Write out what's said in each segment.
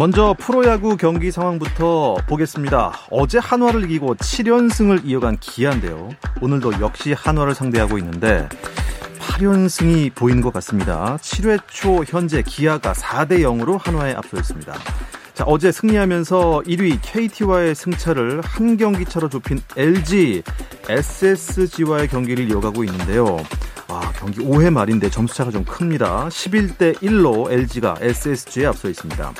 먼저 프로야구 경기 상황부터 보겠습니다. 어제 한화를 이기고 7연승을 이어간 기아인데요. 오늘도 역시 한화를 상대하고 있는데 8연승이 보이는 것 같습니다. 7회 초 현재 기아가 4대 0으로 한화에 앞서 있습니다. 자, 어제 승리하면서 1위 KT와의 승차를 한 경기 차로 좁힌 LG, SSG와의 경기를 이어가고 있는데요. 아, 경기 5회 말인데 점수차가 좀 큽니다. 11대 1로 LG가 SSG에 앞서 있습니다.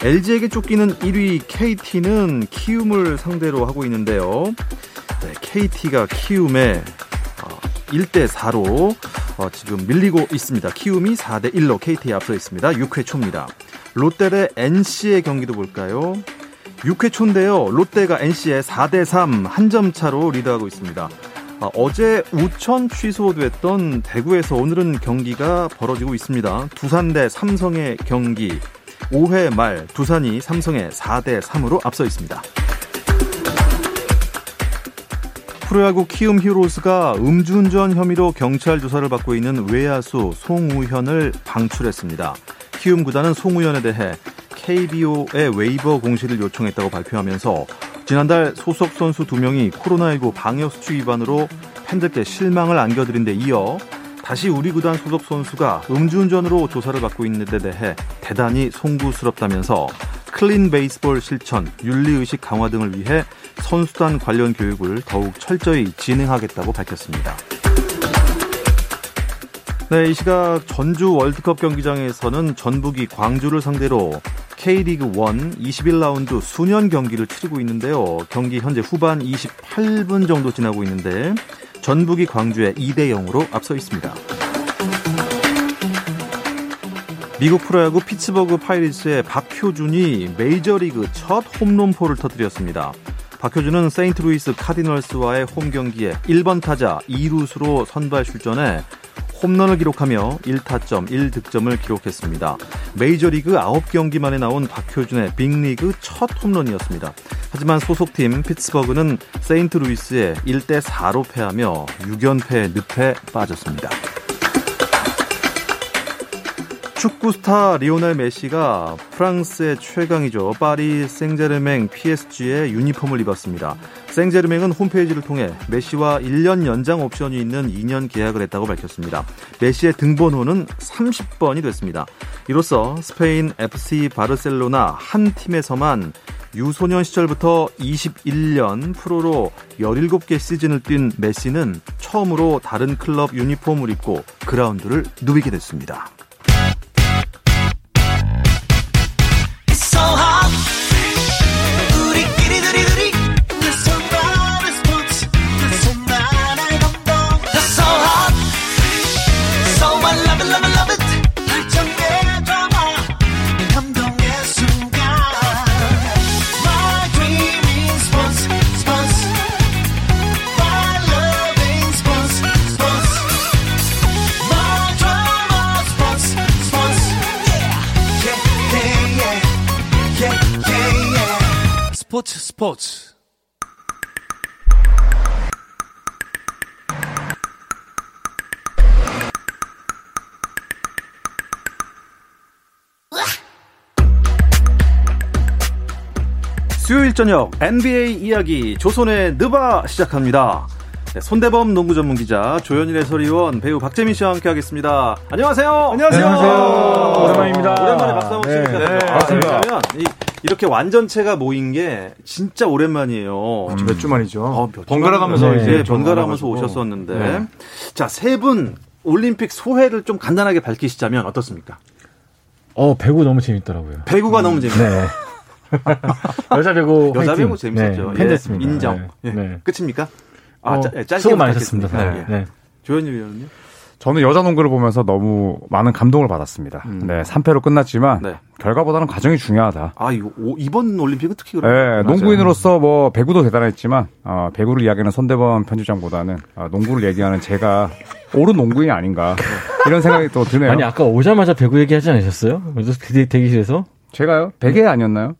LG에게 쫓기는 1위 KT는 키움을 상대로 하고 있는데요. 네, KT가 키움에 1대 어, 4로 어, 지금 밀리고 있습니다. 키움이 4대 1로 KT에 앞서 있습니다. 6회 초입니다. 롯데 대 NC의 경기도 볼까요? 6회 초인데요. 롯데가 NC에 4대 3 한 점 차로 리드하고 있습니다. 아, 어제 우천 취소됐던 대구에서 오늘은 경기가 벌어지고 있습니다. 두산 대 삼성의 경기 5회 말 두산이 삼성에 4대 3으로 앞서 있습니다. 프로야구 키움 히로스가 음주운전 혐의로 경찰 조사를 받고 있는 외야수 송우현을 방출했습니다. 키움 구단은 송우현에 대해 KBO의 웨이버 공시를 요청했다고 발표하면서 지난달 소속 선수 2명이 코로나19 방역 수칙 위반으로 팬들께 실망을 안겨드린 데 이어 다시 우리 구단 소속 선수가 음주운전으로 조사를 받고 있는 데 대해 대단히 송구스럽다면서 클린 베이스볼 실천, 윤리의식 강화 등을 위해 선수단 관련 교육을 더욱 철저히 진행하겠다고 밝혔습니다. 네, 이 시각 전주 월드컵 경기장에서는 전북이 광주를 상대로 K리그 1 21라운드 수년 경기를 치르고 있는데요. 경기 현재 후반 28분 정도 지나고 있는데 전북이 광주에 2대 0으로 앞서 있습니다. 미국 프로야구 피츠버그 파이리츠의 박효준이 메이저리그 첫 홈런포를 터뜨렸습니다. 박효준은 세인트루이스 카디널스와의 홈 경기에 1번 타자 2루수로 선발 출전해 홈런을 기록하며 1타점 1득점을 기록했습니다. 메이저리그 9경기 만에 나온 박효준의 빅리그 첫 홈런이었습니다. 하지만 소속팀 피츠버그는 세인트 루이스에 1대 4로 패하며 6연패 늪에 빠졌습니다. 축구 스타 리오넬 메시가 프랑스의 최강이죠. 파리 생제르맹 PSG의 유니폼을 입었습니다. 생제르맹은 홈페이지를 통해 메시와 1년 연장 옵션이 있는 2년 계약을 했다고 밝혔습니다. 메시의 등번호는 30번이 됐습니다. 이로써 스페인 FC 바르셀로나 한 팀에서만 유소년 시절부터 21년 프로로 17개 시즌을 뛴 메시는 처음으로 다른 클럽 유니폼을 입고 그라운드를 누비게 됐습니다. 저녁 NBA 이야기 조선의 느바 시작합니다. 네, 손대범 농구 전문 기자 조현일 해설위원 배우 박재민 씨와 함께하겠습니다. 안녕하세요. 안녕하세요. 안녕하세요. 오랜만입니다. 오랜만에 박수 한번 네, 치겠습니다. 네, 반갑습니다. 이, 이렇게 완전체가 모인 게 진짜 오랜만이에요. 음. 몇주 만이죠. 어, 번갈아 가면서 네, 이제 번갈아 가면서 오셨었는데. 네. 자, 세 분 올림픽 소회를 좀 간단하게 밝히시자면 어떻습니까? 어, 배구 너무 재밌더라고요. 배구가 음. 너무 재밌어요. 네. 여자 배구 여자 배구 재밌었죠. 네, 팬됐습니다. 예, 인정. 예. 끝입니까? 아, 어, 짜, 짧게 수고 많으셨습니다. 네. 네. 조현일 위원은요? 저는 여자 농구를 보면서 너무 많은 감동을 받았습니다. 음. 네, 3패로 끝났지만 네. 결과보다는 과정이 중요하다. 아, 이거 이번 올림픽은 특히 그래요. 네, 농구인으로서 뭐 배구도 대단했지만 어, 배구를 이야기하는 손대범 편집장보다는 어, 농구를 얘기하는 제가 옳은 농구인이 아닌가 이런 생각이 또 드네요. 아니 아까 오자마자 배구 얘기하지 않으셨어요? 대기실에서? 제가요? 베개 아니었나요?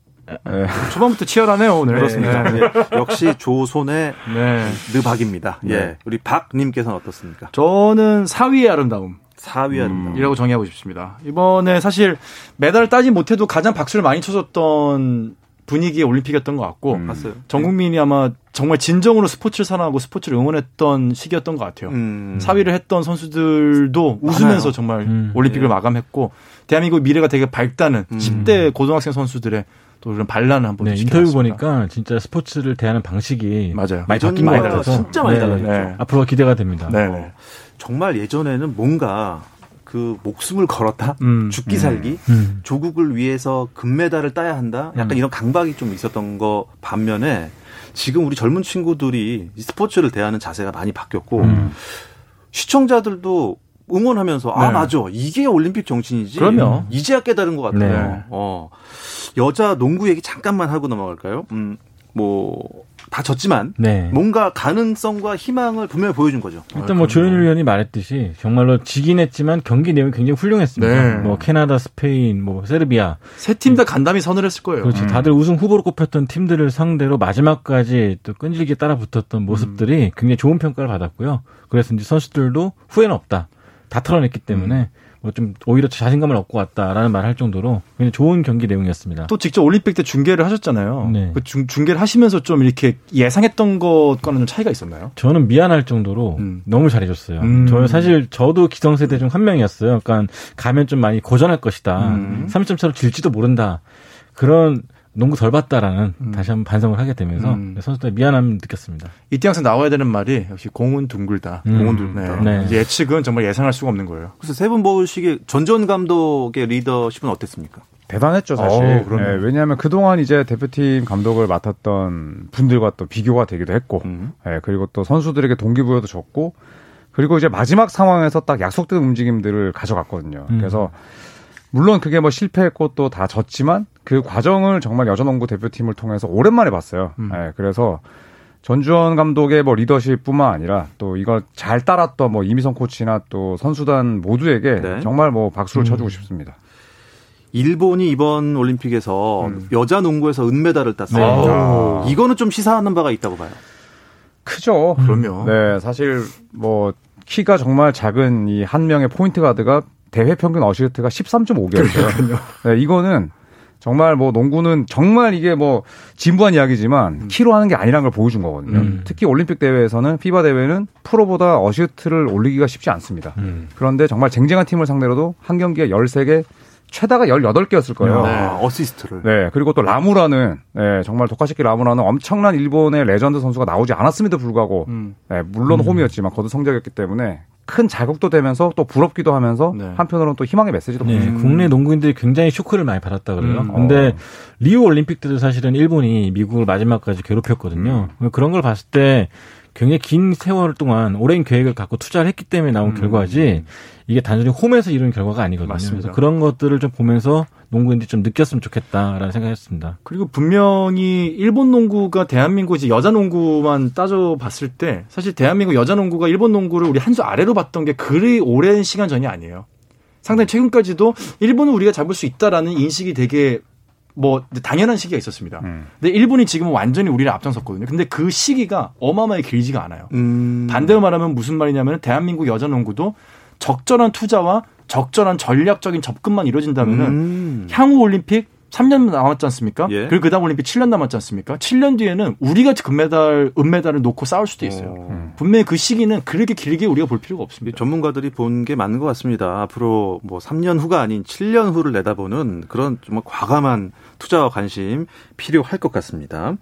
네. 초반부터 치열하네요 오늘. 그렇습니다. 네. 네. 역시 조선의 네. 느박입니다. 네. 예, 우리 박님께서는 어떻습니까? 저는 사위의 아름다움. 사위의 아름다움. 이라고 정의하고 싶습니다. 이번에 사실 메달을 따지 못해도 가장 박수를 많이 쳐줬던 분위기의 올림픽이었던 것 같고 음. 전 국민이 아마 정말 진정으로 스포츠를 사랑하고 스포츠를 응원했던 시기였던 것 같아요. 음. 사위를 했던 선수들도 웃으면서 정말 음. 올림픽을 네. 마감했고 대한민국 미래가 되게 밝다는 음. 10대 고등학생 선수들의 또 그런 반란을 한번 네, 인터뷰 보니까 진짜 스포츠를 대하는 방식이 맞아요. 많이 바뀐 것 같아서 진짜 많이 네, 달라졌죠. 네. 앞으로 기대가 됩니다. 네. 어, 정말 예전에는 뭔가 그 목숨을 걸었다 음, 죽기 음, 살기 음. 조국을 위해서 금메달을 따야 한다 약간 음. 이런 강박이 좀 있었던 거 반면에 지금 우리 젊은 친구들이 스포츠를 대하는 자세가 많이 바뀌었고 음. 시청자들도 응원하면서 아, 네. 아 맞아 이게 올림픽 정신이지 그러면 이제야 깨달은 것 같아요. 네. 어 여자 농구 얘기 잠깐만 하고 넘어갈까요? 음 뭐 다 졌지만 네. 뭔가 가능성과 희망을 분명히 보여준 거죠. 일단 뭐 조현일 위원이 말했듯이 정말로 지긴 했지만 경기 내용이 굉장히 훌륭했습니다. 네. 뭐 캐나다, 스페인, 뭐 세르비아 세 팀 다 간담이 선을 했을 거예요. 그렇죠. 음. 다들 우승 후보로 꼽혔던 팀들을 상대로 마지막까지 또 끈질기게 따라붙었던 모습들이 음. 굉장히 좋은 평가를 받았고요. 그래서 이제 선수들도 후회는 없다. 다 털어냈기 때문에 음. 뭐좀 오히려 자신감을 얻고 왔다라는 말을 할 정도로 굉장히 좋은 경기 내용이었습니다. 또 직접 올림픽 때 중계를 하셨잖아요. 네. 그 중, 중계를 하시면서 좀 이렇게 예상했던 것과는 좀 차이가 있었나요? 저는 미안할 정도로 음. 너무 잘해줬어요. 음. 저 사실 저도 기성세대 중 한 명이었어요. 그러니까 가면 좀 많이 고전할 것이다. 음. 3점 차로 질지도 모른다. 그런 농구 덜 봤다라는 음. 다시 한번 반성을 하게 되면서 음. 선수들 미안함 느꼈습니다. 이때 항상 나와야 되는 말이 역시 공은 둥글다. 음. 공은 둥글다. 네. 네. 예측은 정말 예상할 수가 없는 거예요. 그래서 세 분 보시기에 전전 감독의 리더십은 어땠습니까? 대단했죠 사실. 오, 네, 왜냐하면 그 동안 이제 대표팀 감독을 맡았던 분들과 또 비교가 되기도 했고, 음. 네, 그리고 또 선수들에게 동기부여도 줬고, 그리고 이제 마지막 상황에서 딱 약속된 움직임들을 가져갔거든요. 음. 그래서 물론 그게 뭐 실패했고 또 다 졌지만 그 과정을 정말 여자농구 대표팀을 통해서 오랜만에 봤어요. 음. 네, 그래서 전주원 감독의 뭐 리더십뿐만 아니라 또 이걸 잘 따랐던 뭐 이미성 코치나 또 선수단 모두에게 네. 정말 뭐 박수를 음. 쳐주고 싶습니다. 일본이 이번 올림픽에서 음. 여자 농구에서 은메달을 땄어요. 네. 이거는 좀 시사하는 바가 있다고 봐요. 크죠. 그럼요. 네, 사실 뭐 키가 정말 작은 이 한 명의 포인트 가드가 대회 평균 어시스트가 13.5개였어요. 네, 이거는 정말 뭐 농구는 정말 이게 뭐 진부한 이야기지만 음. 키로 하는 게 아니라는 걸 보여준 거거든요. 음. 특히 올림픽 대회에서는 FIBA 대회는 프로보다 어시스트를 올리기가 쉽지 않습니다. 음. 그런데 정말 쟁쟁한 팀을 상대로도 한 경기에 13개 최다가 18개였을 거예요. 네, 어시스트를. 네, 그리고 또 라무라는 네, 정말 도카시키 라무라는 엄청난 일본의 레전드 선수가 나오지 않았음에도 불구하고 음. 네, 물론 음. 홈이었지만 거둔 성적이었기 때문에 큰 자극도 되면서 또 부럽기도 하면서 네. 한편으로는 또 희망의 메시지도 네, 보내죠. 국내 농구인들이 굉장히 쇼크를 많이 받았다 그래요. 음. 근데 어. 리우 올림픽 때도 사실은 일본이 미국을 마지막까지 괴롭혔거든요. 음. 그런 걸 봤을 때 굉장히 긴 세월 동안 오랜 계획을 갖고 투자를 했기 때문에 나온 음. 결과지 이게 단순히 홈에서 이룬 결과가 아니거든요. 맞습니다. 그래서 그런 것들을 좀 보면서 농구인들이 좀 느꼈으면 좋겠다라는 생각했습니다. 그리고 분명히 일본 농구가 대한민국 이제 여자 농구만 따져 봤을 때 사실 대한민국 여자 농구가 일본 농구를 우리 한 수 아래로 봤던 게 그리 오랜 시간 전이 아니에요. 상당히 최근까지도 일본은 우리가 잡을 수 있다라는 인식이 되게 뭐 당연한 시기가 있었습니다. 음. 근데 일본이 지금은 완전히 우리를 앞장섰거든요. 근데 그 시기가 어마어마하게 길지가 않아요. 음. 반대로 말하면 무슨 말이냐면 대한민국 여자 농구도 적절한 투자와 적절한 전략적인 접근만 이루어진다면은 음. 향후 올림픽 3년 남았지 않습니까? 예. 그리고 그다음 올림픽 7년 남았지 않습니까? 7년 뒤에는 우리가 금메달, 은메달을 놓고 싸울 수도 있어요. 오. 음. 분명히 그 시기는 그렇게 길게 우리가 볼 필요가 없습니다. 전문가들이 본 게 맞는 것 같습니다. 앞으로 뭐 3년 후가 아닌 7년 후를 내다보는 그런 정말 과감한 투자와 관심 필요할 것 같습니다.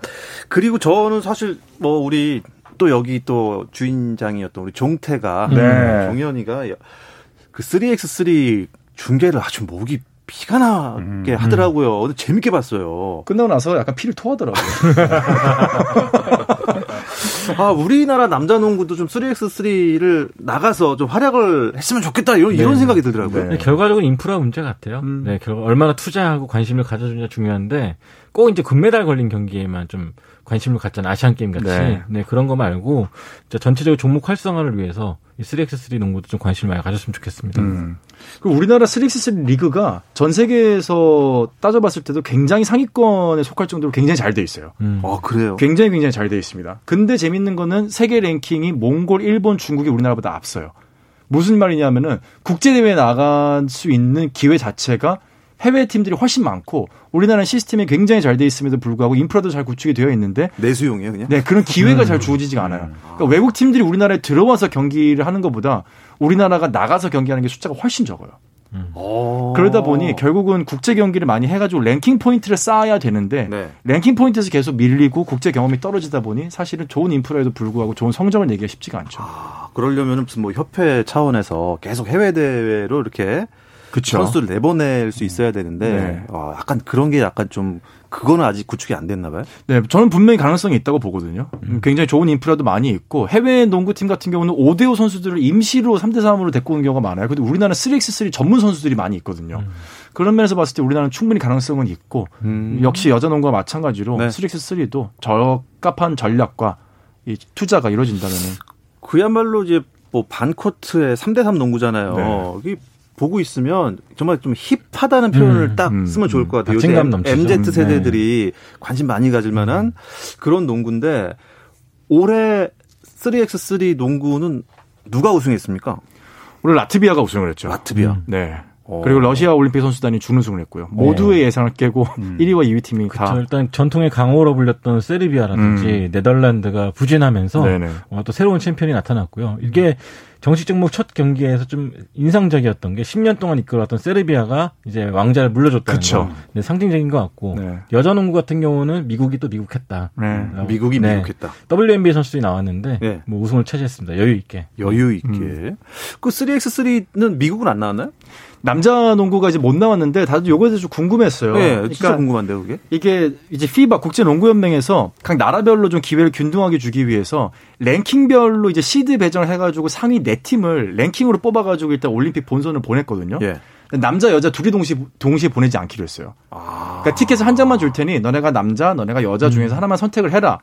그리고 저는 사실 뭐 우리 또 여기 또 주인장이었던 우리 종태가 네. 종현이가 그 3x3 중계를 아주 목이 피가 나게 음. 하더라고요. 근데 재밌게 봤어요. 끝나고 나서 약간 피를 토하더라고요. 아, 우리나라 남자 농구도 좀 3x3를 나가서 좀 활약을 했으면 좋겠다 이런, 네. 이런 생각이 들더라고요. 네. 결과적으로 인프라 문제 같아요. 음. 네, 결과 얼마나 투자하고 관심을 가져주냐 중요한데 꼭 이제 금메달 걸린 경기에만 좀 관심을 갖잖아요. 아시안 게임 같이. 네. 네. 그런 거 말고 전체적으로 종목 활성화를 위해서 이 3x3 농구도 좀 관심을 많이 가졌으면 좋겠습니다. 음. 그 우리나라 3x3 리그가 전 세계에서 따져봤을 때도 굉장히 상위권에 속할 정도로 굉장히 잘 돼 있어요. 음. 아 그래요? 굉장히 굉장히 잘 돼 있습니다. 근데 재밌는 거는 세계 랭킹이 몽골, 일본, 중국이 우리나라보다 앞서요. 무슨 말이냐면은 국제 대회에 나갈 수 있는 기회 자체가 해외 팀들이 훨씬 많고 우리나라는 시스템이 굉장히 잘 돼 있음에도 불구하고 인프라도 잘 구축이 되어 있는데 내수용이에요 그냥 네 그런 기회가 음. 잘 주어지지가 않아요. 그러니까 외국 팀들이 우리나라에 들어와서 경기를 하는 것보다 우리나라가 나가서 경기하는 게 숫자가 훨씬 적어요. 음. 그러다 보니 결국은 국제 경기를 많이 해가지고 랭킹 포인트를 쌓아야 되는데 네. 랭킹 포인트에서 계속 밀리고 국제 경험이 떨어지다 보니 사실은 좋은 인프라에도 불구하고 좋은 성적을 내기가 쉽지가 않죠. 아, 그러려면 무슨 뭐 협회 차원에서 계속 해외 대회로 이렇게 그쵸. 선수를 내보낼 수 있어야 되는데 네. 와, 약간 그런 게 약간 좀 그거는 아직 구축이 안 됐나 봐요. 네, 저는 분명히 가능성이 있다고 보거든요. 음. 굉장히 좋은 인프라도 많이 있고 해외 농구팀 같은 경우는 5대5 선수들을 임시로 3대 3으로 데리고 오는 경우가 많아요. 근데 우리나라는 3x3 전문 선수들이 많이 있거든요. 음. 그런 면에서 봤을 때 우리나라는 충분히 가능성은 있고 음. 역시 여자 농구와 마찬가지로 네. 3x3도 적합한 전략과 이 투자가 이루어진다면은 그야말로 이제 뭐 반코트의 3대 3 농구잖아요. 네. 보고 있으면 정말 좀 힙하다는 표현을 음, 딱 음, 쓰면 좋을 것 같아요. 요새 MZ 세대들이 네. 관심 많이 가질 만한 음. 그런 농구인데 올해 3x3 농구는 누가 우승했습니까? 올해 라트비아가 우승을 했죠. 라트비아. 음. 네. 오. 어. 그리고 러시아 올림픽 선수단이 준우승을 했고요. 모두의 네. 예상을 깨고 음. 1위와 2위 팀이 그쵸, 다 일단 전통의 강호로 불렸던 세르비아라든지 음. 네덜란드가 부진하면서 어, 또 새로운 챔피언이 나타났고요. 이게 정식 종목 첫 경기에서 좀 인상적이었던 게 10년 동안 이끌어왔던 세르비아가 이제 왕자를 물려줬다는 거. 네, 상징적인 것 같고 네. 여자 농구 같은 경우는 미국이 또 미국했다. 네. 어, 미국이 네. 미국했다. WNBA 선수들이 나왔는데 네. 뭐 우승을 차지했습니다. 여유 있게. 여유 있게. 음. 그 3x3는 미국은 안 나왔나요? 남자 농구가 이제 못 나왔는데 다들 요거에 대해서 좀 궁금했어요. 네, 그러니까 진짜 궁금한데요, 그게? 이게 이제 피바 국제 농구 연맹에서 각 나라별로 좀 기회를 균등하게 주기 위해서 랭킹별로 이제 시드 배정을 해 가지고 상위 네 팀을 랭킹으로 뽑아 가지고 일단 올림픽 본선을 보냈거든요. 예. 남자 여자 둘이 동시 동시에 보내지 않기로 했어요. 아. 그러니까 티켓을 한 장만 줄 테니 너네가 남자, 너네가 여자 중에서 음. 하나만 선택을 해라.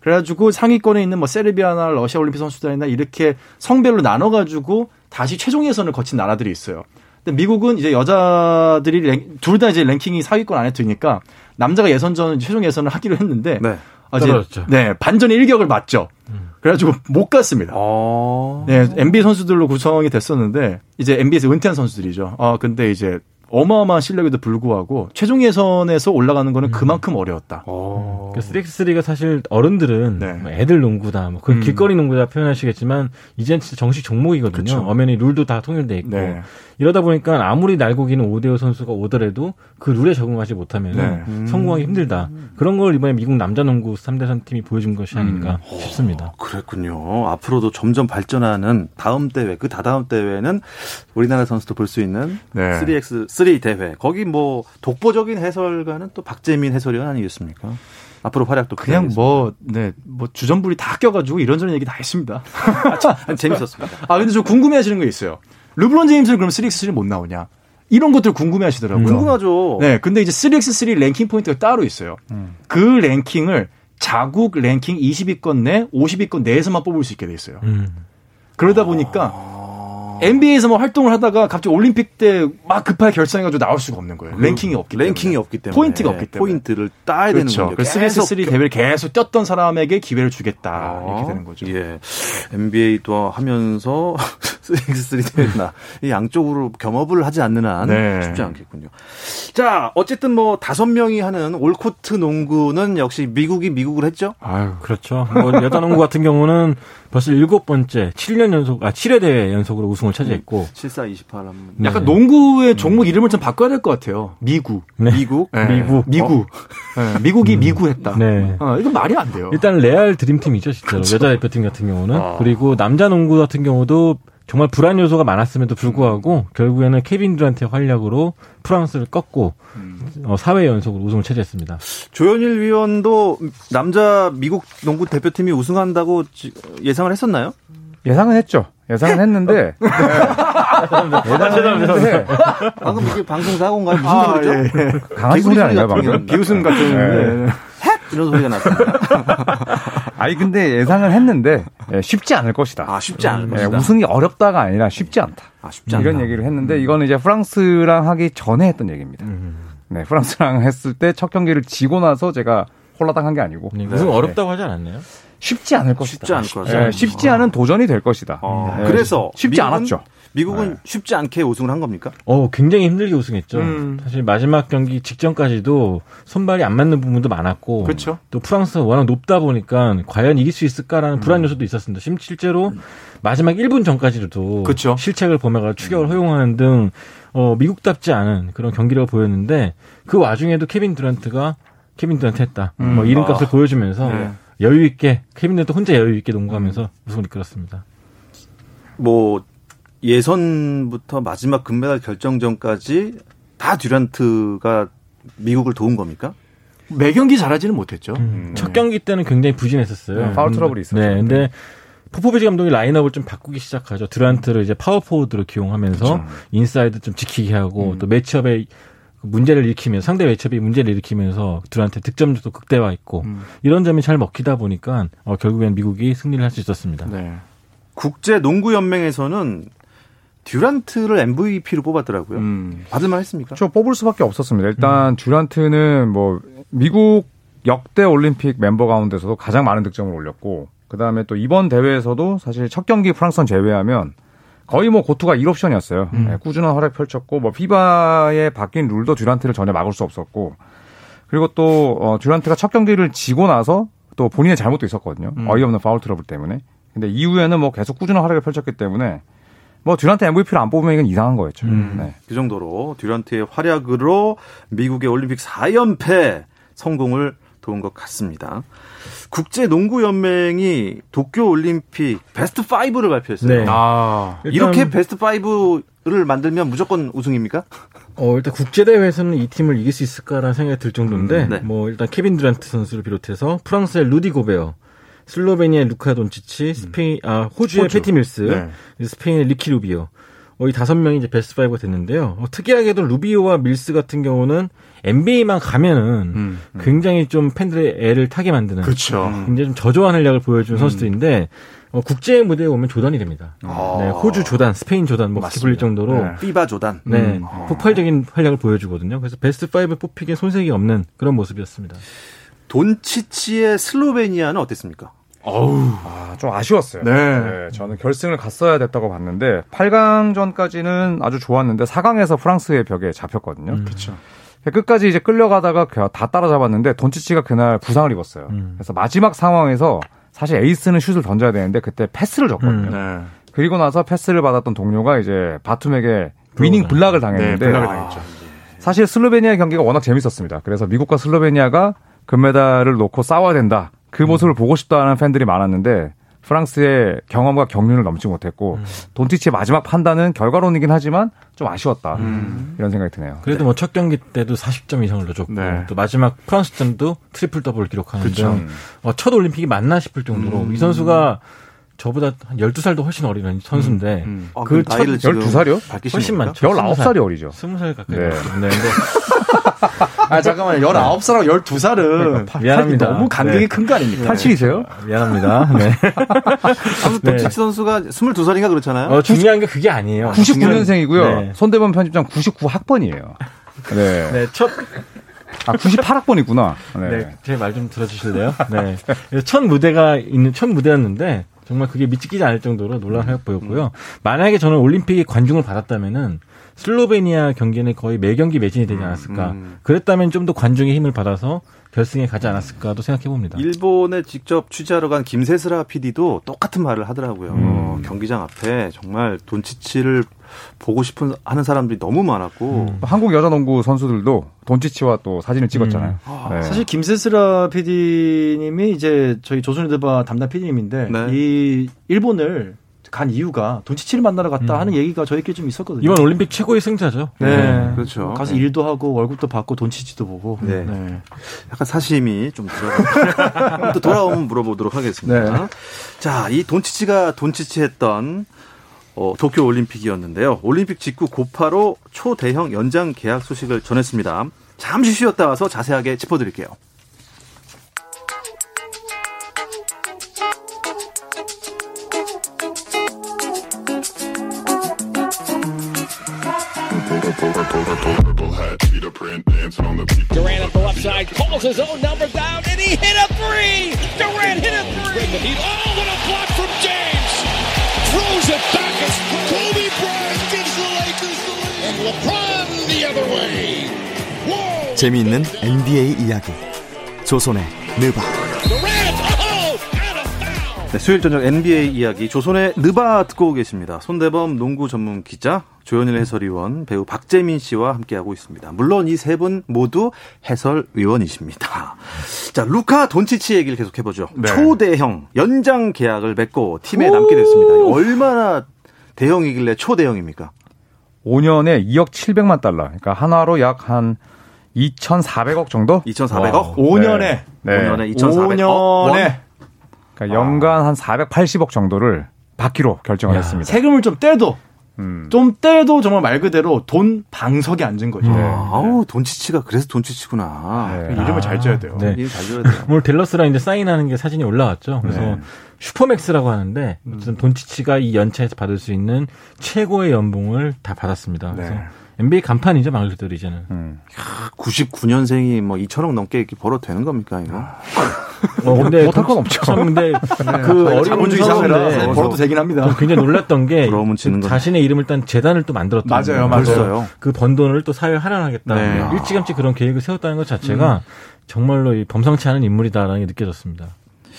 그래가지고 상위권에 있는 뭐 세르비아나 러시아 올림픽 선수단이나 이렇게 성별로 나눠가지고 다시 최종 예선을 거친 나라들이 있어요. 근데 미국은 이제 여자들이 둘 다 이제 랭킹이 상위권 안에 드니까 남자가 예선전 최종 예선을 하기로 했는데 네. 떨어졌죠. 네, 반전의 일격을 맞죠. 음. 그래가지고 못 갔습니다. 아~ 네, NBA 선수들로 구성이 됐었는데 이제 NBA에서 은퇴한 선수들이죠. 아 근데 이제 어마어마한 실력에도 불구하고 최종 예선에서 올라가는 거는 음. 그만큼 어려웠다. 어. 그 3x3가 사실 어른들은 네. 뭐 애들 농구다, 뭐그 길거리 농구다 표현하시겠지만 이제는 진짜 정식 종목이거든요. 그쵸. 엄연히 룰도 다 통일돼 있고 네. 이러다 보니까 아무리 날고기는 오대호 선수가 오더라도 그 룰에 적응하지 못하면 네. 음. 성공하기 힘들다. 그런 걸 이번에 미국 남자 농구 3대선 팀이 보여준 것이 아닌가 음. 싶습니다. 오, 그랬군요. 앞으로도 점점 발전하는 다음 대회, 그 다다음 대회는 우리나라 선수도 볼 수 있는 3x3 대회. 거기 뭐 독보적인 해설가는 또 박재민 해설위원 아니겠습니까? 앞으로 활약도 그냥 뭐, 네, 뭐 주전부리 다 껴가지고 이런저런 얘기 다 했습니다. 아, 재밌었습니다. 아, 근데 저 궁금해 하시는 거 있어요. 르브론 제임스는 그럼 3x3 못 나오냐? 이런 것들 궁금해 하시더라고요. 궁금하죠. 네. 근데 이제 3x3 랭킹 포인트가 따로 있어요. 음. 그 랭킹을 자국 랭킹 20위권 내, 50위권 내에서만 뽑을 수 있게 돼 있어요. 음. 그러다 보니까 아. NBA에서 뭐 활동을 하다가 갑자기 올림픽 때 막 급하게 결정해가지고 나올 수가 없는 거예요. 그 랭킹이 없기 때문에. 랭킹이 없기 때문에. 포인트가 없기 때문에. 포인트를 따야 그렇죠. 되는 거죠. 그래서 3x3 대회를 계속 뛰었던 사람에게 기회를 주겠다. 아, 이렇게 되는 거죠. 예. NBA도 하면서 3x3 대회나 이 양쪽으로 겸업을 하지 않는 한 네. 쉽지 않겠군요. 자, 어쨌든 뭐 다섯 명이 하는 올코트 농구는 역시 미국이 미국을 했죠? 아유, 그렇죠. 뭐 여자 농구 같은 경우는 벌써 일곱 번째 7년 연속 아 7회 대회 연속으로 우승을 차지했고 74 28 한번. 약간 네. 농구의 종목 이름을 좀 바꿔야 될 것 같아요. 미구. 네. 미국? 네. 미국. 미구. 어? 네. 미국이 음. 미구했다. 네. 어, 이건 말이 안 돼요. 일단 레알 드림팀이죠, 진짜로. 여자 대표팀 같은 경우는. 아. 그리고 남자 농구 같은 경우도 정말 불안 요소가 많았음에도 불구하고 결국에는 케빈 드란트의 활약으로 프랑스를 꺾고 음. 어, 4회 연속으로 우승을 차지했습니다. 조현일 위원도 남자 미국 농구 대표팀이 우승한다고 예상을 했었나요? 예상은 했죠. 예상은 했는데. 예상은 했는데. 방금 이게 방송 사고인가요? 무슨 아, 소리죠? 예, 예. 강아지 소리 아닌가요, 방금? 비웃음 같은. 예. 이런 소리가 났습니다. 아니 근데 예상을 했는데 예, 쉽지 않을 것이다. 아 쉽지 않을 예, 것이다. 우승이 어렵다가 아니라 쉽지 않다. 아 쉽지 않다. 이런 얘기를 했는데 이거는 이제 프랑스랑 하기 전에 했던 얘기입니다. 음. 네, 프랑스랑 했을 때 첫 경기를 지고 나서 제가 홀라당 한 게 아니고 네, 우승 네. 어렵다고 하지 않았나요? 쉽지 않을 것이다. 쉽지 않을 것이다. 네, 쉽지 않은 도전이 될 것이다. 어. 네, 그래서 쉽지 않았죠. 미국은 네. 쉽지 않게 우승을 한 겁니까? 어, 굉장히 힘들게 우승했죠. 음. 사실 마지막 경기 직전까지도 손발이 안 맞는 부분도 많았고, 그렇죠. 또 프랑스가 워낙 높다 보니까 과연 이길 수 있을까라는 음. 불안 요소도 있었습니다. 실제로 마지막 1분 전까지도 그렇죠. 실책을 범해가 추격을 허용하는 등 어, 미국답지 않은 그런 경기를 보였는데 그 와중에도 케빈 드란트가 케빈 듀란트 했다. 음. 뭐 이름값을 아. 보여주면서 네. 여유 있게 케빈 듀란트 혼자 여유 있게 농구하면서 음. 우승을 이끌었습니다. 뭐 예선부터 마지막 금메달 결정전까지 다 듀란트가 미국을 도운 겁니까? 매 경기 잘하지는 못했죠. 음. 첫 경기 때는 굉장히 부진했었어요. 네, 파울 트러블이 있었죠. 네, 근데 포포비치 감독이 라인업을 좀 바꾸기 시작하죠. 듀란트를 이제 파워포워드로 기용하면서 그렇죠. 인사이드 좀 지키게 하고 음. 또 matchup에 문제를 일으키면서 상대 매치업이 문제를 일으키면서 듀란트 득점도 극대화했고 음. 이런 점이 잘 먹히다 보니까 어, 결국엔 미국이 승리를 할 수 있었습니다. 네. 국제 농구 연맹에서는 듀란트를 MVP로 뽑았더라고요. 음. 받을만 했습니까? 저 뽑을 수밖에 없었습니다. 일단 음. 듀란트는 뭐 미국 역대 올림픽 멤버 가운데서도 가장 많은 득점을 올렸고 그다음에 또 이번 대회에서도 사실 첫 경기 프랑스전 제외하면 거의 뭐 go-to가 1옵션이었어요. 음. 네, 꾸준한 활약 펼쳤고 뭐 FIBA의 바뀐 룰도 듀란트를 전혀 막을 수 없었고 그리고 또 어, 듀란트가 첫 경기를 지고 나서 또 본인의 잘못도 있었거든요. 음. 어이없는 파울 트러블 때문에. 근데 이후에는 뭐 계속 꾸준한 활약을 펼쳤기 때문에 뭐 듀란트 MVP를 안 뽑으면 이건 이상한 거였죠. 음. 네. 그 정도로 듀란트의 활약으로 미국의 올림픽 4연패 성공을 도운 것 같습니다. 국제 농구 연맹이 도쿄 올림픽 베스트 5를 발표했어요. 네. 아, 이렇게 베스트 5를 만들면 무조건 우승입니까? 어, 일단 국제 대회에서는 이 팀을 이길 수 있을까라는 생각이 들 정도인데 음, 네. 뭐 일단 케빈 듀란트 선수를 비롯해서 프랑스의 루디 고베어 슬로베니아의 루카 돈치치, 음. 스페인, 아, 호주의 호주. 패티 밀스, 네. 스페인의 리키 루비오. 어, 이 다섯 명이 이제 베스트 5가 됐는데요. 어, 특이하게도 루비오와 밀스 같은 경우는 NBA만 가면은 음, 음. 굉장히 좀 팬들의 애를 타게 만드는. 그렇죠. 굉장히 좀 저조한 활약을 보여주는 음. 선수들인데, 어, 국제 무대에 오면 조단이 됩니다. 아. 네, 호주 조단, 스페인 조단, 뭐 그렇게 불릴 정도로. 네. FIBA 조단. 네, 음. 폭발적인 활약을 보여주거든요. 그래서 베스트 5 뽑히기에 손색이 없는 그런 모습이었습니다. 돈치치의 슬로베니아는 어땠습니까? 어우, 아, 좀 아쉬웠어요. 네. 네. 저는 결승을 갔어야 됐다고 봤는데 8강전까지는 아주 좋았는데 4강에서 프랑스의 벽에 잡혔거든요. 음. 그렇죠. 끝까지 이제 끌려가다가 다 따라잡았는데 돈치치가 그날 부상을 입었어요. 음. 그래서 마지막 상황에서 사실 에이스는 슛을 던져야 되는데 그때 패스를 줬거든요. 음. 네. 그리고 나서 패스를 받았던 동료가 이제 바툼에게 winning block을 당했는데 네, block을 당했죠. 사실 슬로베니아 경기가 워낙 재밌었습니다. 그래서 미국과 슬로베니아가 금메달을 놓고 싸워야 된다. 그 음. 모습을 보고 싶다는 팬들이 많았는데 프랑스의 경험과 경륜을 넘지 못했고 음. 돈치치의 마지막 판단은 결과론이긴 하지만 좀 아쉬웠다 음. 이런 생각이 드네요. 그래도 네. 뭐첫 경기 때도 40점 이상을 넣어줬고 네. 또 마지막 프랑스전도 트리플 더블 기록하는 등 어, 첫 올림픽이 맞나 싶을 정도로 음. 이 선수가 저보다 한 12살도 훨씬 어린 선수인데 음, 음. 아, 그 첫, 12살이요? 훨씬 많죠. 19살이 어리죠. 20살 가까이. 네. 네. 아, 잠깐만요. 19살하고 12살은 미안합니다. 너무 간격이 네. 큰거 아닙니까? 87이세요? 미안합니다. 네. 아무튼 네. 치 선수가 22살인가 그렇잖아요. 어, 중요한 게 그게 아니에요. 99년생이고요. 네. 손대범 편집장 99학번이에요. 네. 네, 첫 아, 98학번이구나. 네. 네 제 말 좀 들어주실래요? 네. 첫 무대가 있는, 첫 무대였는데, 정말 그게 미치지 않을 정도로 놀라운 보였고요. 만약에 저는 올림픽에 관중을 받았다면은 슬로베니아 경기는 거의 매 경기 매진이 되지 않았을까. 음, 음. 그랬다면 좀 더 관중의 힘을 받아서 결승에 가지 않았을까도 생각해 봅니다. 일본에 직접 취재하러 간 김세스라 PD도 똑같은 말을 하더라고요. 음. 어, 경기장 앞에 정말 돈치치를 보고 싶은 하는 사람들이 너무 많았고 음. 한국 여자 농구 선수들도 돈치치와 또 사진을 찍었잖아요. 음. 아, 네. 사실 김세스라 PD님이 이제 저희 조선일보바 담당 PD님인데 네. 이 일본을 간 이유가 돈치치를 만나러 갔다 음. 하는 얘기가 저희끼리 좀 있었거든요. 이번 올림픽 최고의 승자죠. 네, 네. 그렇죠. 가서 네. 일도 하고 월급도 받고 돈치치도 보고. 네. 네. 약간 사심이 좀 들어가. 또 돌아오면 물어보도록 하겠습니다. 네. 자, 이 돈치치가 돈치치했던 어, 도쿄 올림픽이었는데요. 올림픽 직후 고파로 초대형 연장 계약 소식을 전했습니다. 잠시 쉬었다 와서 자세하게 짚어드릴게요. Durant at the left side calls his own number down and he hit a three. Durant hit a three. Oh, what a block from James. Throws it back as Kobe Bryant gives the Lakers the lead. And LeBron the other way. Whoa. 재미있는 NBA 이야기. 조선의 느바. 네, 수요일 저녁 NBA 이야기 조선의 느바 듣고 계십니다. 손대범 농구 전문 기자, 조현일 해설위원, 배우 박재민 씨와 함께하고 있습니다. 물론 이 세 분 모두 해설위원이십니다. 자, 루카 돈치치 얘기를 계속 해보죠. 네. 초대형 연장 계약을 맺고 팀에 남게 됐습니다. 얼마나 대형이길래 초대형입니까? 5년에 2억 700만 달러. 그러니까 한화로 약 한 2,400억 정도? 2,400억? 와. 5년에. 네. 네. 5년에 2,400억. 5년에. 그러니까 연간 한 480억 정도를 받기로 결정을 야, 했습니다. 세금을 좀 떼도 음. 좀 떼도 정말 말 그대로 돈 방석에 앉은 거죠. 네. 아우 돈치치가 그래서 돈치치구나. 네. 이름을 아. 잘 지어야 돼요. 네. 이름 잘 지어야 돼요. 오늘 델러스랑 이제 사인하는 게 사진이 올라왔죠. 그래서 네. 슈퍼맥스라고 하는데 음. 돈치치가 이 연차에서 받을 수 있는 최고의 연봉을 다 받았습니다. 그래서 NBA 간판이죠 말 그대로 이제는. 음. 99년생이 뭐 2천억 넘게 이렇게 벌어도 되는 겁니까 이거? 어, 근데 못할 건 없죠. 근데 네. 그 어린 자본주의사회라 벌어도 되긴 합니다. 굉장히 놀랐던 게그 자신의 이름을 일단 재단을 또 만들었다. 맞아요, 맞아요. 그 번 돈을 또 사회에 할애하겠다. 네. 일찌감치 그런 계획을 세웠다는 것 자체가 음. 정말로 범상치 않은 인물이다라는 게 느껴졌습니다.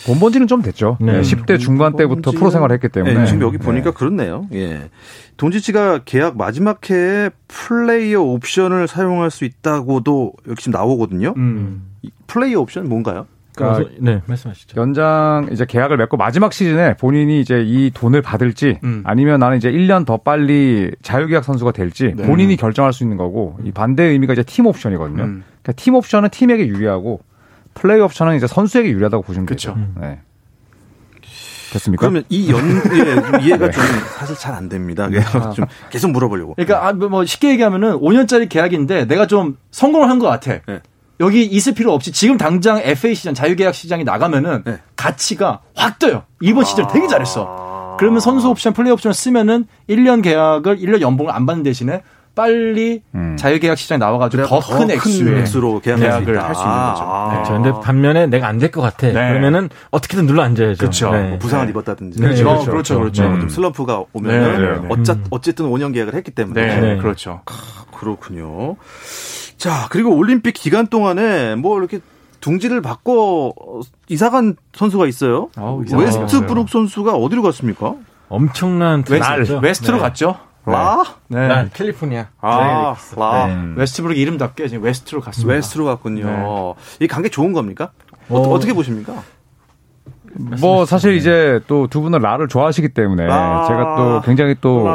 본본지는 좀 됐죠. 네. 10대 중반 때부터 프로 생활을 했기 때문에. 네, 지금 여기 보니까 네. 그렇네요. 예. 돈지치가 계약 마지막 해에 플레이어 옵션을 사용할 수 있다고도 여기 지금 나오거든요. 음. 플레이어 옵션 뭔가요? 그러니까 네, 말씀하시죠. 연장 이제 계약을 맺고 마지막 시즌에 본인이 이제 이 돈을 받을지 음. 아니면 나는 이제 1년 더 빨리 자유계약 선수가 될지 네. 본인이 결정할 수 있는 거고 이 반대의 의미가 이제 팀 옵션이거든요. 음. 그러니까 팀 옵션은 팀에게 유리하고 플레이 옵션은 이제 선수에게 유리하다고 보시면 그쵸. 되죠. 네. 됐습니까? 그러면 이 연, 예, 이해가 네. 좀 사실 잘 안 됩니다. 그래서 좀 계속 물어보려고. 그러니까, 아, 뭐 쉽게 얘기하면은 5년짜리 계약인데 내가 좀 성공을 한 것 같아. 네. 여기 있을 필요 없이 지금 당장 FA 시장, 자유계약 시장이 나가면은 네. 가치가 확 떠요. 이번 아. 시즌 되게 잘했어. 그러면 선수 옵션, 플레이 옵션을 쓰면은 1년 계약을 1년 연봉을 안 받는 대신에 빨리 음. 자유계약 시장에 나와가지고 더 큰 액수로 계약을 할 수 있는 거죠. 아. 네. 그런데 반면에 내가 안 될 것 같아. 네. 그러면은 어떻게든 눌러 앉아야죠. 그렇죠. 네. 뭐 부상을 네. 입었다든지. 네. 그렇죠. 그렇죠. 그렇죠. 그렇죠. 좀 네. 슬럼프가 오면은 어차, 어쨌든 5년 계약을 했기 때문에. 네. 그렇죠. 아, 그렇군요. 자, 그리고 올림픽 기간 동안에 뭐 이렇게 둥지를 바꿔 이사간 선수가 있어요. 아, 웨스트브룩 선수가 어디로 갔습니까? 엄청난 west, west로 갔죠. 라? 네. 네. 캘리포니아. 아, 라. 네. 웨스트브룩 이름답게 지금 west로 갔습니다. west로 갔군요. 네. 이 관계 좋은 겁니까? 어, 어, 떻게 보십니까? 뭐 사실 이제 또 두 분은 라를 좋아하시기 때문에 라. 제가 또 굉장히 또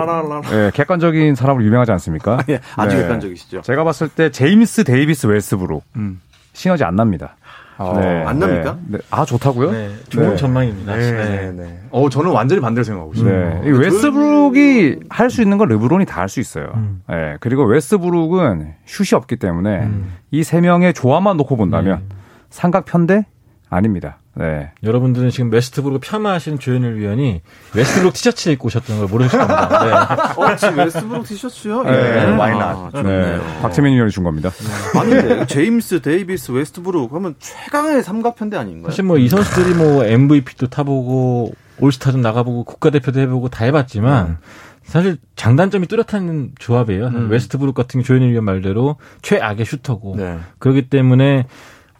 예, 객관적인 사람으로 유명하지 않습니까? 예, 아주 네. 객관적이시죠. 제가 봤을 때 제임스 데이비스 웨스트브룩 음. 시너지 안 납니다. 아, 네, 안 납니까? 네, 네. 아 좋다고요? 네, 좋은 네. 전망입니다. 네, 네. 네. 어 저는 완전히 반대로 생각하고 있어요. 네. 이 웨스트브룩이 할 수 있는 건 르브론이 다 할 수 있어요. 음. 네. 그리고 웨스트브룩은 슛이 없기 때문에 음. 이세 명의 조화만 놓고 본다면 음. 삼각 편대 아닙니다. 네. 여러분들은 지금 웨스트브룩 폄하하신 조현일 위원이 웨스트브룩 티셔츠 입고 오셨던 걸 모르실 겁니다. 네. 어, 지금 웨스트브룩 티셔츠요? 네. 네. Why not. 아, 네. 박태민 위원이 준 겁니다. 네. 아닌데 제임스, 데이비스, 웨스트브룩 하면 최강의 삼각편대 아닌가요? 사실 뭐 이 선수들이 뭐 MVP도 타보고 올스타전 나가보고 국가대표도 해보고 다 해봤지만 음. 사실 장단점이 뚜렷한 조합이에요. 음. 웨스트브룩 같은 조현일 위원 말대로 최악의 슈터고 네. 그렇기 때문에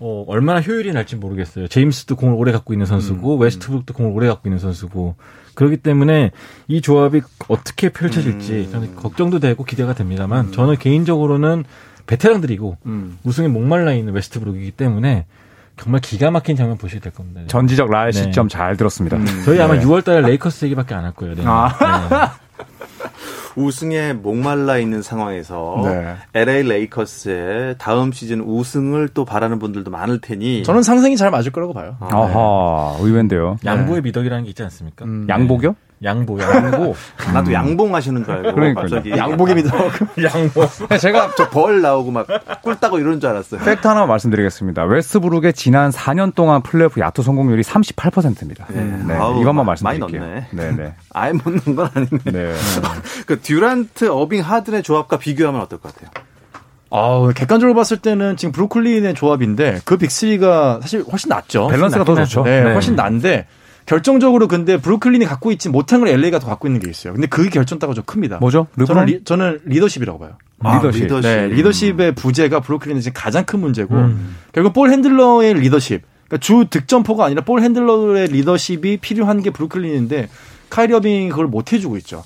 어, 얼마나 효율이 날지 모르겠어요. 제임스도 공을 오래 갖고 있는 선수고 음, 웨스트브룩도 공을 오래 갖고 있는 선수고 그렇기 때문에 이 조합이 어떻게 펼쳐질지 음. 저는 걱정도 되고 기대가 됩니다만 음. 저는 개인적으로는 베테랑들이고 음. 우승에 목말라 있는 웨스트브룩이기 때문에 정말 기가 막힌 장면 보시게 될 겁니다. 전지적 라의 네. 시점 잘 들었습니다. 음. 저희 아마 6월달에 레이커스 얘기밖에 안 할 거예요. 네. 아. 네. 우승에 목말라 있는 상황에서 네. LA 레이커스의 다음 시즌 우승을 또 바라는 분들도 많을 테니 저는 상성이 잘 맞을 거라고 봐요. 아, 아하, 의외인데요. 양보의 미덕이라는 게 있지 않습니까? 음, 양복이요? 양보, 양보. 나도 양봉 하시는 줄 알고. 그러니까. 갑자기. 양복입니다. 양보. 제가 저 벌 나오고 막 꿀 따고 이런 줄 알았어요. 팩트 하나 말씀드리겠습니다. 웨스트브룩의 지난 4년 동안 플레이오프 야투 성공률이 38%입니다. 네. 네. 아우, 이것만 말씀드릴게요. 많이 넣네. 네, 네. 아예 못 넣은 건 아니네. 네. 그 듀란트, 어빙, 하든의 조합과 비교하면 어떨 것 같아요? 아, 객관적으로 봤을 때는 지금 브루클린의 조합인데 그 빅3가 사실 훨씬 낫죠. 밸런스가 더 좋죠. 네, 네, 훨씬 난데 결정적으로 근데 브루클린이 갖고 있지 못한 걸 LA가 더 갖고 있는 게 있어요. 근데 그게 결정타가 좀 큽니다. 뭐죠? 저는, 리, 저는 리더십이라고 봐요. 아, 리더십. 리더십. 네, 리더십의 부재가 브루클린의 지금 가장 큰 문제고 음. 결국 ball handler의 리더십. 그러니까 주 득점포가 아니라 ball handler의 리더십이 필요한 게 브루클린인데 카이리 어빙이 그걸 못 해주고 있죠.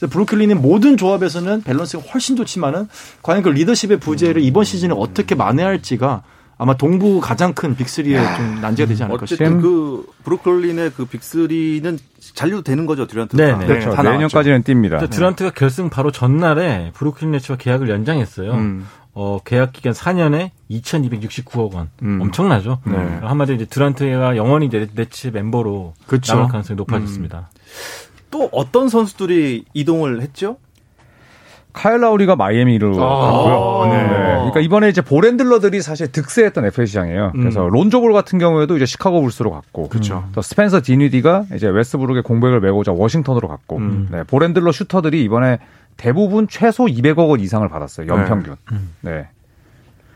브루클린의 모든 조합에서는 밸런스가 훨씬 좋지만은 과연 그 리더십의 부재를 이번 시즌에 어떻게 만회할지가 아마 동부 가장 큰 빅3에 좀 난제가 되지 않을까 싶어요. 어쨌든 그 브루클린의 그 빅3는 잔류 되는 거죠, 듀란트. 네, 네. 그렇죠. 네, 내년까지는 뜁니다. 듀란트가 결승 바로 전날에 브루클린 네츠와 계약을 연장했어요. 음. 어, 계약 기간 4년에 2,269억 원. 음. 엄청나죠. 네. 한마디로 이제 듀란트가 영원히 네츠 멤버로 그렇죠. 남을 가능성이 높아졌습니다. 음. 또 어떤 선수들이 이동을 했죠? 카일 라우리가 마이애미로 아~ 갔고요. 네. 네. 그러니까 이번에 이제 ball handler들이 사실 득세했던 FA 시장이에요. 음. 그래서 론조 볼 같은 경우에도 이제 시카고 불스로 갔고, 그렇죠. 또 스펜서 딘위디가 이제 웨스브룩의 공백을 메고자 워싱턴으로 갔고, 음. 네. ball handler 슈터들이 이번에 대부분 최소 200억 원 이상을 받았어요. 연평균. 네. 음. 네.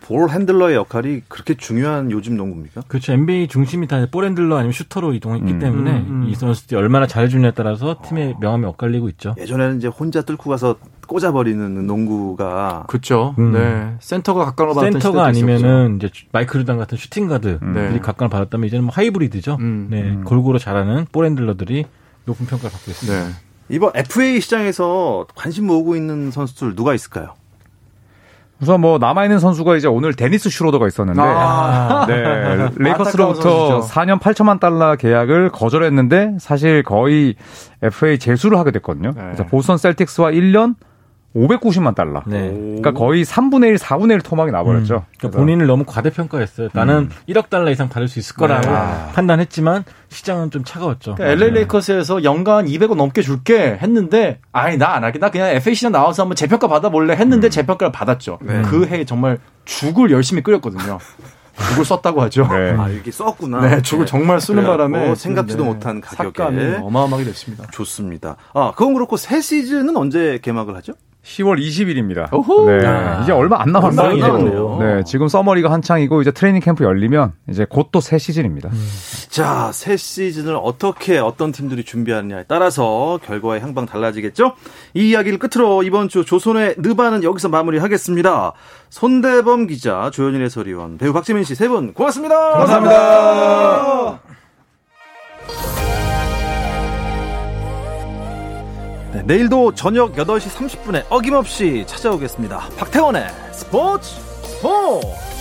ball handler의 역할이 그렇게 중요한 요즘 농구입니까? 그렇죠. NBA 중심이 다 ball handler 아니면 슈터로 이동했기 음. 때문에 음, 음. 이 선수들이 얼마나 잘해주냐에 따라서 팀의 명암이 엇갈리고 있죠. 예전에는 이제 혼자 뚫고 가서 꽂아버리는 농구가 그렇죠. 음. 네. 센터가 각광을 받았던 센터가 아니면은 이제 마이클 조던 같은 슈팅 가드들이 네. 각광을 받았다면 이제는 뭐 하이브리드죠. 음. 네. 음. 골고루 잘하는 ball handler들이 높은 평가를 받고 있습니다. 네. 이번 FA 시장에서 관심 모으고 있는 선수들 누가 있을까요? 우선 뭐 남아있는 선수가 이제 오늘 데니스 슈로더가 있었는데 아~ 네, 레이커스로부터 4년 8천만 달러 계약을 거절했는데 사실 거의 FA 재수를 하게 됐거든요. 네. 그래서 보스턴 셀틱스와 1년 590만 달러. 네. 그러니까 거의 3분의 1, 4분의 1 토막이 나버렸죠. 음. 그러니까 본인을 너무 과대평가했어요. 나는 음. 1억 달러 이상 받을 수 있을 거라고 네. 아. 판단했지만 시장은 좀 차가웠죠. 그러니까 LA 레이커스에서 연간 200억 넘게 줄게 했는데 아니 나안 하게. 나 그냥 FA 시장 나와서 한번 재평가 받아볼래 했는데 음. 재평가를 받았죠. 네. 그해 정말 죽을 열심히 끓였거든요. 죽을 썼다고 하죠. 네. 아, 이렇게 썼구나. 네, 죽을 정말 쓰는 바람에 생각지도 네. 못한 가격에 어마어마하게 됐습니다. 좋습니다. 아, 그건 그렇고 새 시즌은 언제 개막을 하죠? 10월 20일입니다. 오호. 네. 야. 이제 얼마 안 남았어요. 네. 지금 서머리가 한창이고 이제 트레이닝 캠프 열리면 이제 곧 또 새 시즌입니다. 음. 자, 새 시즌을 어떻게 어떤 팀들이 준비하느냐에 따라서 결과의 향방 달라지겠죠? 이 이야기를 끝으로 이번 주 조선의 느바는 여기서 마무리하겠습니다. 손대범 기자, 조현일 해설위원, 배우 박재민 씨 세 분 고맙습니다. 감사합니다. 감사합니다. 네, 내일도 저녁 8시 30분에 어김없이 찾아오겠습니다. 박태원의 스포츠 스포츠!